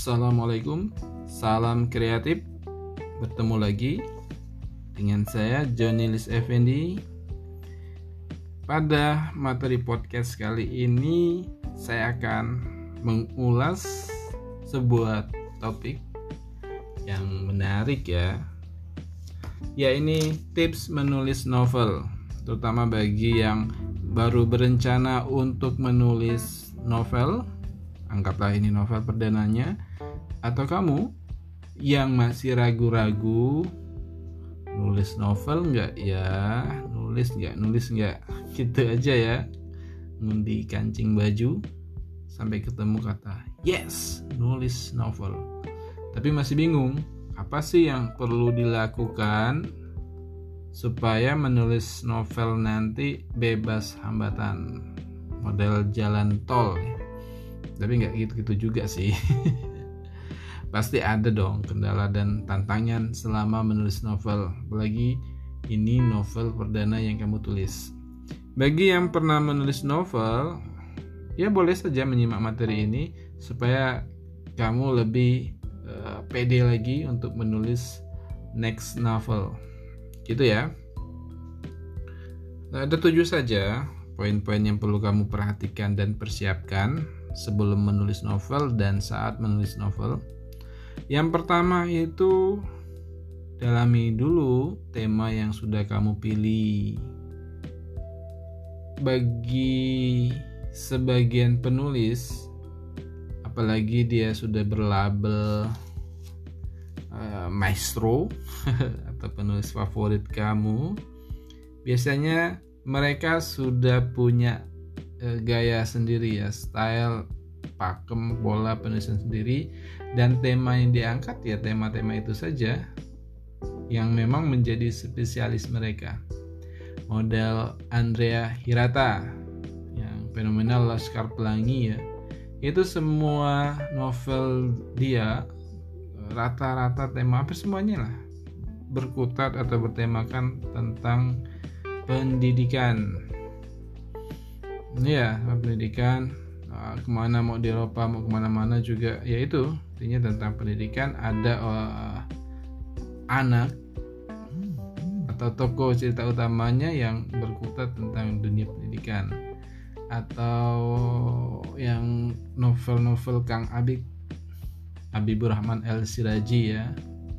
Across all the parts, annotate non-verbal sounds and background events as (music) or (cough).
Assalamualaikum, salam kreatif. Bertemu lagi dengan saya Johnny Lis Effendi. Pada materi podcast kali ini saya akan mengulas sebuah topik yang menarik ya. Ya ini tips menulis novel, terutama bagi yang baru berencana untuk menulis novel anggaplah ini novel perdananya. Atau kamu yang masih ragu-ragu nulis novel nggak? Ya nulis nggak? Nulis nggak? (laughs) Gitu aja ya. Ngundi kancing baju sampai ketemu kata yes nulis novel. Tapi masih bingung apa sih yang perlu dilakukan supaya menulis novel nanti bebas hambatan? Model jalan tol tapi nggak gitu-gitu juga sih. (laughs) Pasti ada dong kendala dan tantangan selama menulis novel. Apalagi ini novel perdana yang kamu tulis. Bagi yang pernah menulis novel ya boleh saja menyimak materi ini supaya kamu lebih uh, pede lagi untuk menulis next novel. Gitu ya. Nah, ada tujuh saja poin-poin yang perlu kamu perhatikan dan persiapkan sebelum menulis novel dan saat menulis novel. Yang pertama itu dalami dulu tema yang sudah kamu pilih. Bagi sebagian penulis, apalagi dia sudah berlabel uh, maestro (laughs) atau penulis favorit kamu, biasanya mereka sudah punya uh, gaya sendiri ya style pakem pola penulisan sendiri. Dan tema yang diangkat ya tema-tema itu saja yang memang menjadi spesialis mereka. Model Andrea Hirata yang fenomenal Laskar Pelangi ya. Itu semua novel dia rata-rata tema apa semuanya lah berkutat atau bertemakan tentang pendidikan ya pendidikan uh, ke mana mau di Eropa mau ke mana-mana juga ya itu. Intinya tentang pendidikan ada uh, anak atau tokoh cerita utamanya yang berkutat tentang dunia pendidikan. Atau yang novel-novel Kang Abik Habibur Rahman El Siraji ya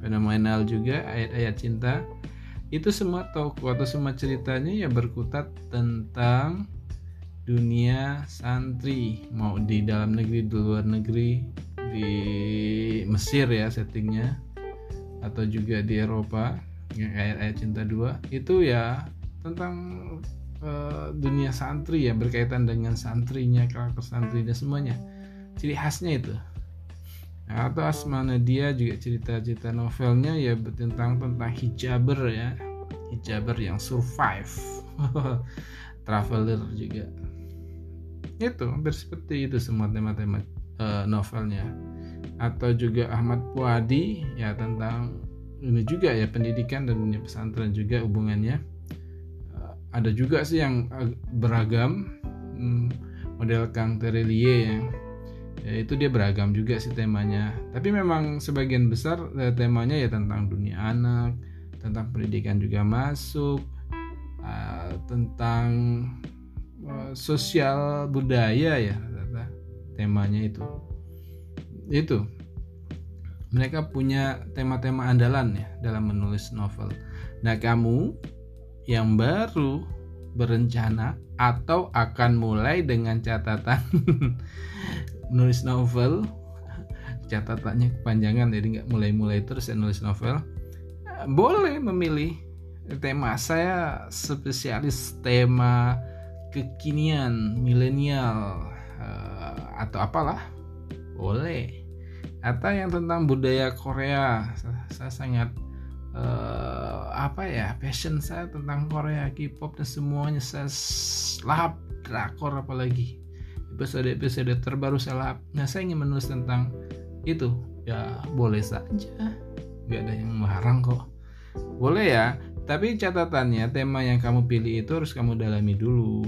fenomenal juga ayat-ayat cinta. Itu semua tokoh atau semua ceritanya ya berkutat tentang dunia santri mau di dalam negeri di luar negeri di Mesir ya settingnya atau juga di Eropa yang ayat-ayat cinta dua. Itu ya tentang uh, dunia santri ya berkaitan dengan santrinya karakter santri semuanya. Ciri khasnya itu. Atau Asmana dia juga cerita-cerita novelnya ya tentang tentang hijaber ya. Hijaber yang survive. (laughs) Traveler juga itu hampir seperti itu semua tema-tema uh, novelnya. Atau juga Ahmad Puadi ya tentang ini juga ya pendidikan dan dunia pesantren juga hubungannya. Uh, ada juga sih yang beragam hmm, model Kang Terelie ya. Ya itu dia beragam juga sih temanya. Tapi memang sebagian besar temanya ya tentang dunia anak tentang pendidikan juga masuk tentang Eh, sosial budaya ya temanya itu. Itu. Mereka punya tema-tema andalan ya dalam menulis novel. Nah kamu yang baru berencana atau akan mulai dengan catatan (laughs) menulis novel? Catatannya kepanjangan jadi nggak mulai-mulai terus ya nulis novel. Boleh memilih tema. Saya spesialis tema kekinian milenial uh, atau apalah boleh. Atau yang tentang budaya Korea saya, sangat uh, apa ya passion saya tentang Korea K-pop dan semuanya saya lahap drakor apalagi. Episode episode terbaru saya lahap nah saya ingin menulis tentang itu. Ya boleh saja. Nggak ada yang melarang kok. Boleh ya tapi catatannya tema yang kamu pilih itu harus kamu dalami dulu.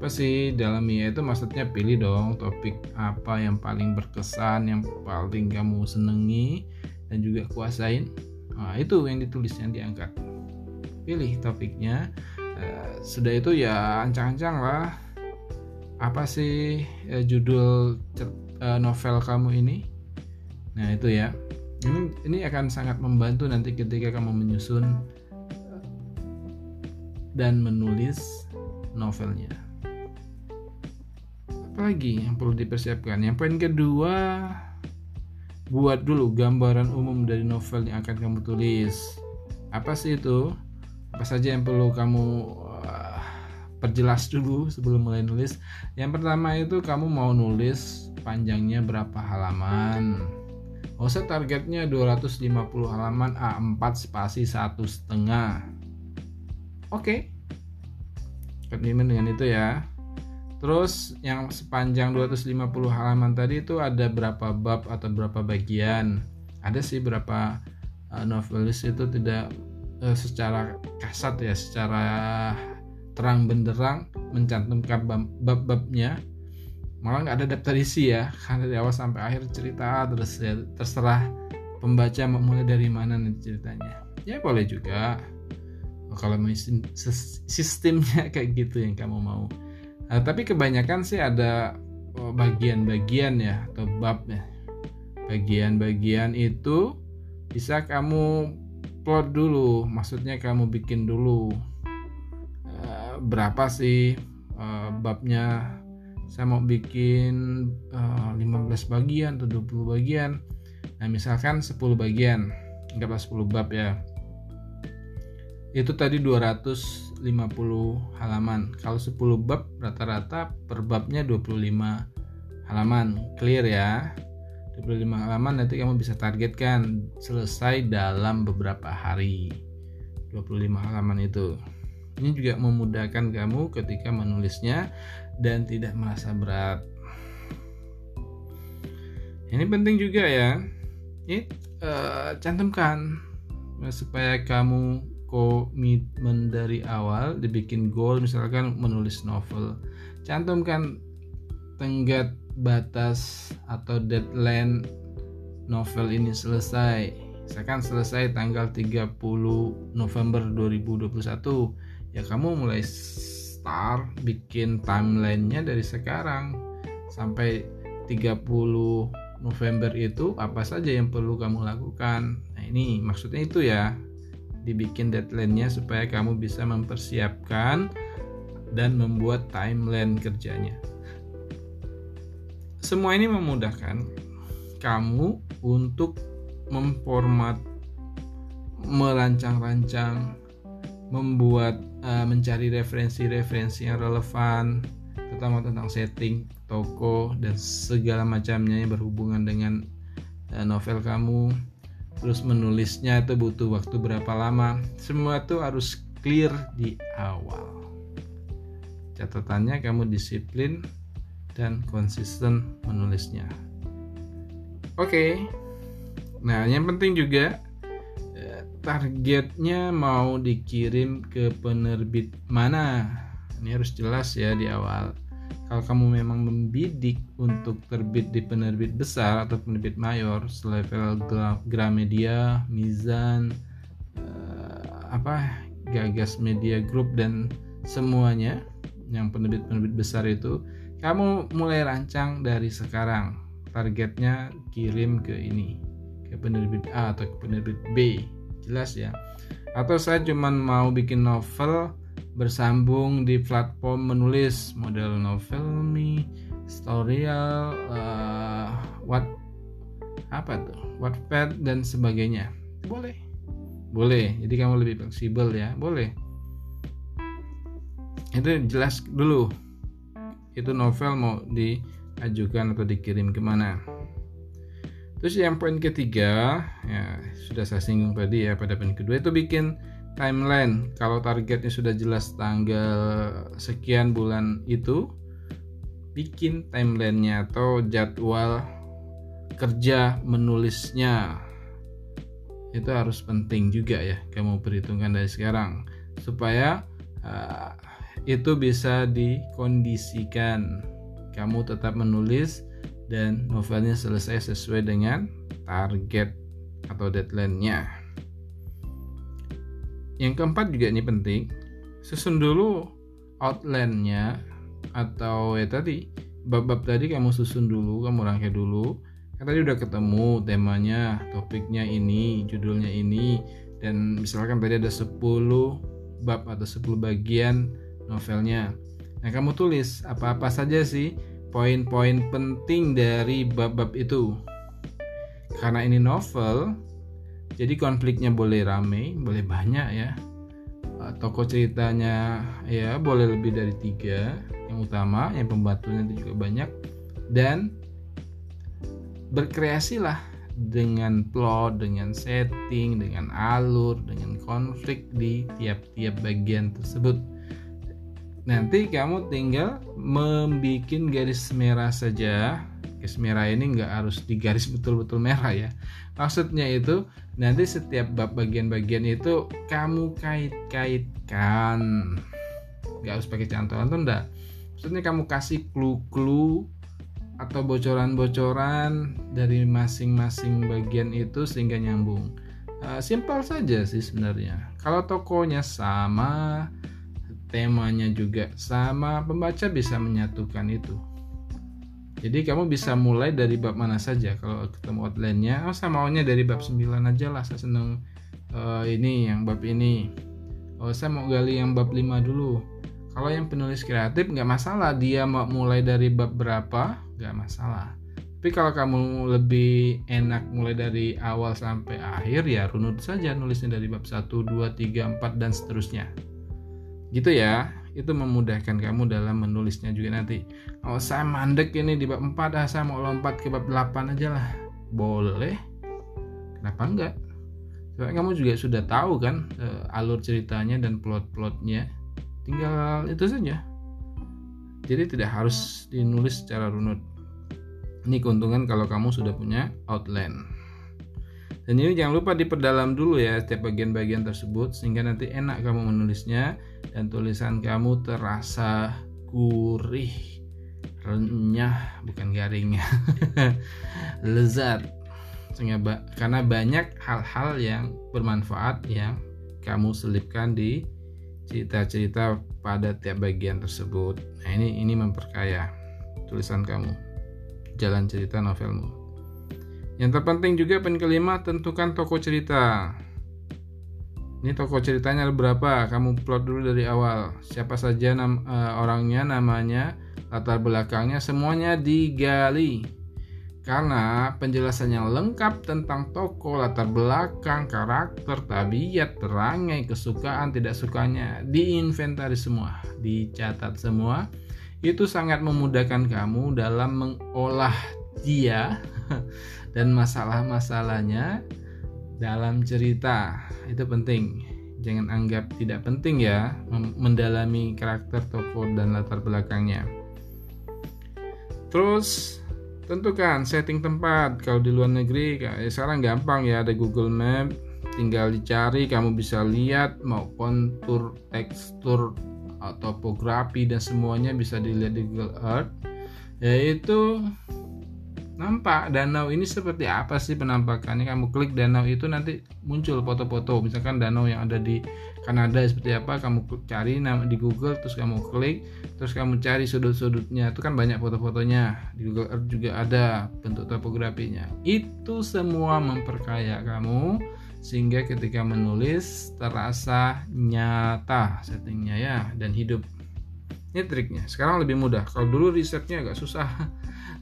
apa sih dalami? Itu maksudnya pilih dong topik apa yang paling berkesan yang paling kamu senengi dan juga kuasain. Nah, itu yang ditulis yang diangkat. Pilih topiknya. Uh, sudah itu ya ancang-ancang lah. Apa sih uh, judul uh, novel kamu ini? Nah itu ya ini ini akan sangat membantu nanti ketika kamu menyusun dan menulis novelnya. Apalagi yang perlu dipersiapkan? Yang poin kedua, buat dulu gambaran umum dari novel yang akan kamu tulis. Apa sih itu? Apa saja yang perlu kamu uh, perjelas dulu sebelum mulai nulis? Yang pertama itu kamu mau nulis panjangnya berapa halaman? Oh, saya targetnya 250 halaman A4 spasi satu setengah. Oke, komitmen dengan itu ya. Terus yang sepanjang 250 halaman tadi itu ada berapa bab atau berapa bagian? Ada sih berapa uh, novelis itu tidak uh, secara kasat ya, secara terang benderang mencantumkan bab-babnya. Malah nggak ada daftar isi ya, karena dari awal sampai akhir cerita terus ya terserah pembaca mau mulai dari mana nanti ceritanya. Ya boleh juga kalau sistemnya (laughs) kayak gitu yang kamu mau Nah, tapi kebanyakan sih ada oh, bagian-bagian ya atau bab ya. Bagian-bagian itu bisa kamu plot dulu, maksudnya kamu bikin dulu uh, berapa sih uh, babnya. Saya mau bikin uh, eh, 15 bagian atau 20 bagian. Nah, misalkan 10 bagian, enggak 10 bab ya. Itu tadi 250 halaman. Kalau 10 bab rata-rata per babnya 25 halaman. Clear ya? 25 halaman nanti kamu bisa targetkan selesai dalam beberapa hari. 25 halaman itu. Ini juga memudahkan kamu ketika menulisnya dan tidak merasa berat. Ini penting juga ya. Ini uh, cantumkan supaya kamu komitmen dari awal dibikin goal misalkan menulis novel. Cantumkan tenggat batas atau deadline novel ini selesai. Misalkan selesai tanggal 30 November 2021 ya kamu mulai start bikin timelinenya dari sekarang sampai 30 November itu apa saja yang perlu kamu lakukan nah ini maksudnya itu ya dibikin deadline-nya supaya kamu bisa mempersiapkan dan membuat timeline kerjanya. Semua ini memudahkan kamu untuk memformat, merancang-rancang, membuat, uh, mencari referensi-referensi yang relevan, terutama tentang setting, toko, dan segala macamnya yang berhubungan dengan uh, novel kamu. Terus menulisnya itu butuh waktu berapa lama? Semua itu harus clear di awal. Catatannya kamu disiplin dan konsisten menulisnya. Oke. Okay. nah yang penting juga eh, targetnya mau dikirim ke penerbit mana? Ini harus jelas ya di awal. Kalau kamu memang membidik untuk terbit di penerbit besar atau penerbit mayor selevel Gramedia, Mizan, uh, apa Gagas Media Group dan semuanya yang penerbit-penerbit besar itu kamu mulai rancang dari sekarang. Targetnya kirim ke ini ke penerbit A atau ke penerbit B jelas ya. Atau saya cuman mau bikin novel bersambung di platform menulis model novel me storyal uh, what apa tuh? Wattpad dan sebagainya. Boleh. Boleh. Jadi kamu lebih fleksibel ya. Boleh. Itu jelas dulu. Itu novel mau diajukan atau dikirim ke mana terus yang poin ketiga ya sudah saya singgung tadi ya pada poin kedua itu bikin timeline. Kalau targetnya sudah jelas tanggal sekian bulan itu bikin timelinenya atau jadwal kerja menulisnya. Itu harus penting juga ya kamu perhitungkan dari sekarang. Supaya uh, itu bisa dikondisikan. Kamu tetap menulis dan novelnya selesai sesuai dengan target atau deadline-nya. Yang keempat juga ini penting, susun dulu outline-nya atau ya tadi bab-bab tadi kamu susun dulu, kamu rangkai dulu. Kan tadi udah ketemu temanya, topiknya ini, judulnya ini dan misalkan tadi ada 10 bab atau 10 bagian novelnya. Nah, kamu tulis apa-apa saja sih poin-poin penting dari bab-bab itu. Karena ini novel, jadi konfliknya boleh rame, boleh banyak ya. Eh, Toko ceritanya ya boleh lebih dari tiga yang utama, yang pembantunya itu juga banyak dan berkreasilah dengan plot, dengan setting, dengan alur, dengan konflik di tiap-tiap bagian tersebut. Nanti kamu tinggal membuat garis merah saja. Garis merah ini nggak harus digaris betul-betul merah ya. Maksudnya itu nanti setiap bab bagian-bagian itu kamu kait-kaitkan. Nggak harus pakai cantolan enggak. Maksudnya kamu kasih clue-clue atau bocoran-bocoran dari masing-masing bagian itu sehingga nyambung. Uh, simpel saja sih sebenarnya. Kalau tokonya sama, temanya juga sama, pembaca bisa menyatukan itu. Jadi kamu bisa mulai dari bab mana saja kalau ketemu outline-nya. Oh, saya maunya dari bab 9 aja lah. Saya seneng uh, ini yang bab ini. Oh, saya mau gali yang bab 5 dulu. Kalau yang penulis kreatif nggak masalah dia mau mulai dari bab berapa, nggak masalah tapi kalau kamu lebih enak mulai dari awal sampai akhir ya runut saja nulisnya dari bab 1, 2, 3, 4 dan seterusnya gitu ya. Itu memudahkan kamu dalam menulisnya juga nanti. Oh saya mandek ini di bab 4 ah saya mau lompat ke bab 8 aja lah. Boleh. Kenapa enggak? Soalnya kamu juga sudah tahu kan uh, alur ceritanya dan plot-plotnya. Tinggal itu saja. Jadi tidak harus dinulis secara runut. Ini keuntungan kalau kamu sudah punya outline. Dan ini jangan lupa diperdalam dulu ya setiap bagian-bagian tersebut sehingga nanti enak kamu menulisnya dan tulisan kamu terasa gurih, renyah, bukan garing ya. (laughs) Lezat. Karena banyak hal-hal yang bermanfaat yang kamu selipkan di cerita-cerita pada tiap bagian tersebut. Nah, ini ini memperkaya tulisan kamu jalan cerita novelmu. Yang terpenting juga poin kelima, tentukan toko cerita. Ini toko ceritanya ada berapa? Kamu plot dulu dari awal. Siapa saja nam, uh, orangnya, namanya, latar belakangnya, semuanya digali. Karena penjelasan yang lengkap tentang toko, latar belakang, karakter, tabiat, perangai, kesukaan, tidak sukanya, diinventaris semua, dicatat semua itu sangat memudahkan kamu dalam mengolah dia (laughs) dan masalah-masalahnya dalam cerita. Itu penting. Jangan anggap tidak penting ya mendalami karakter tokoh dan latar belakangnya. Terus tentukan setting tempat. Kalau di luar negeri ya sekarang gampang ya ada Google Map, tinggal dicari kamu bisa lihat mau kontur, tekstur topografi dan semuanya bisa dilihat di Google Earth yaitu nampak danau ini seperti apa sih penampakannya? Kamu klik danau itu nanti muncul foto-foto. Misalkan danau yang ada di Kanada seperti apa kamu cari nama di Google terus kamu klik terus kamu cari sudut-sudutnya. Itu kan banyak foto-fotonya. Di Google Earth juga ada bentuk topografinya. Itu semua memperkaya kamu sehingga ketika menulis terasa nyata settingnya ya dan hidup. Ini triknya. Sekarang lebih mudah. Kalau dulu risetnya agak susah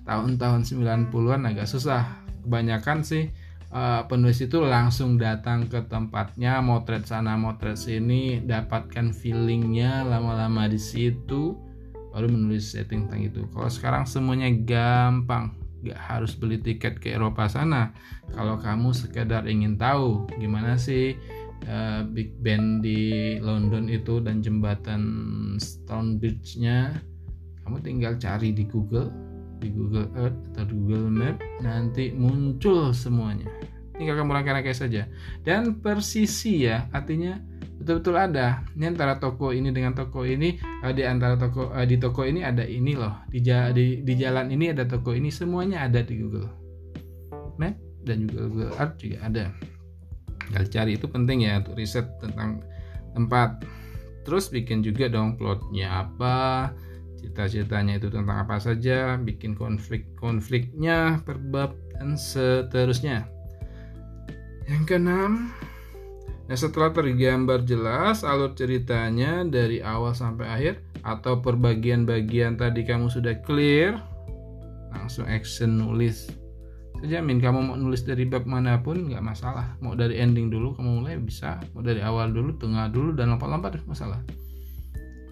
tahun-tahun 90-an agak susah. Kebanyakan sih uh, penulis itu langsung datang ke tempatnya motret sana motret sini dapatkan feelingnya lama-lama di situ baru menulis setting tentang itu. Kalau sekarang semuanya gampang gak harus beli tiket ke Eropa sana. Kalau kamu sekedar ingin tahu gimana sih uh, Big Ben di London itu dan jembatan Stone Bridge-nya kamu tinggal cari di Google di Google Earth atau Google Map nanti muncul semuanya. Tinggal kamu rangkai-rangkai saja dan persisi ya artinya betul-betul ada. Ini antara toko ini dengan toko ini uh, di antara toko uh, di toko ini ada ini loh. Di, di di jalan ini ada toko ini semuanya ada di Google Map dan juga Google Earth juga ada. Kalau cari itu penting ya untuk riset tentang tempat. Terus bikin juga dong plotnya apa cita-citanya itu tentang apa saja bikin konflik-konfliknya perbab dan seterusnya. Yang keenam Nah setelah tergambar jelas alur ceritanya dari awal sampai akhir atau perbagian-bagian tadi kamu sudah clear langsung action nulis. Saya jamin kamu mau nulis dari bab mana pun nggak masalah. Mau dari ending dulu kamu mulai bisa. Mau dari awal dulu tengah dulu dan lompat-lompat masalah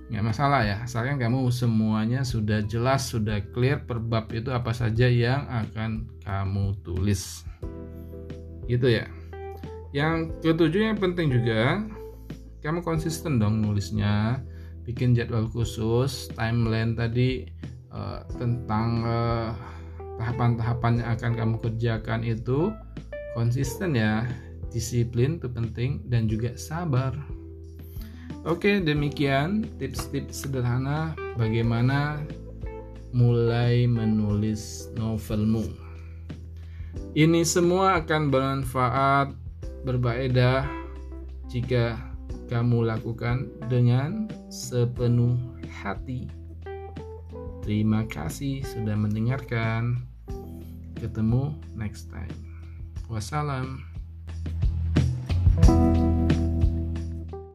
nggak masalah ya asalkan kamu semuanya sudah jelas sudah clear per bab itu apa saja yang akan kamu tulis. Gitu ya. Yang ketujuh yang penting juga kamu konsisten dong nulisnya bikin jadwal khusus timeline tadi uh, tentang uh, tahapan-tahapan yang akan kamu kerjakan itu konsisten ya disiplin itu penting dan juga sabar oke demikian tips-tips sederhana bagaimana mulai menulis novelmu ini semua akan bermanfaat berfaedah jika kamu lakukan dengan sepenuh hati. Terima kasih sudah mendengarkan. Ketemu next time. Wassalam.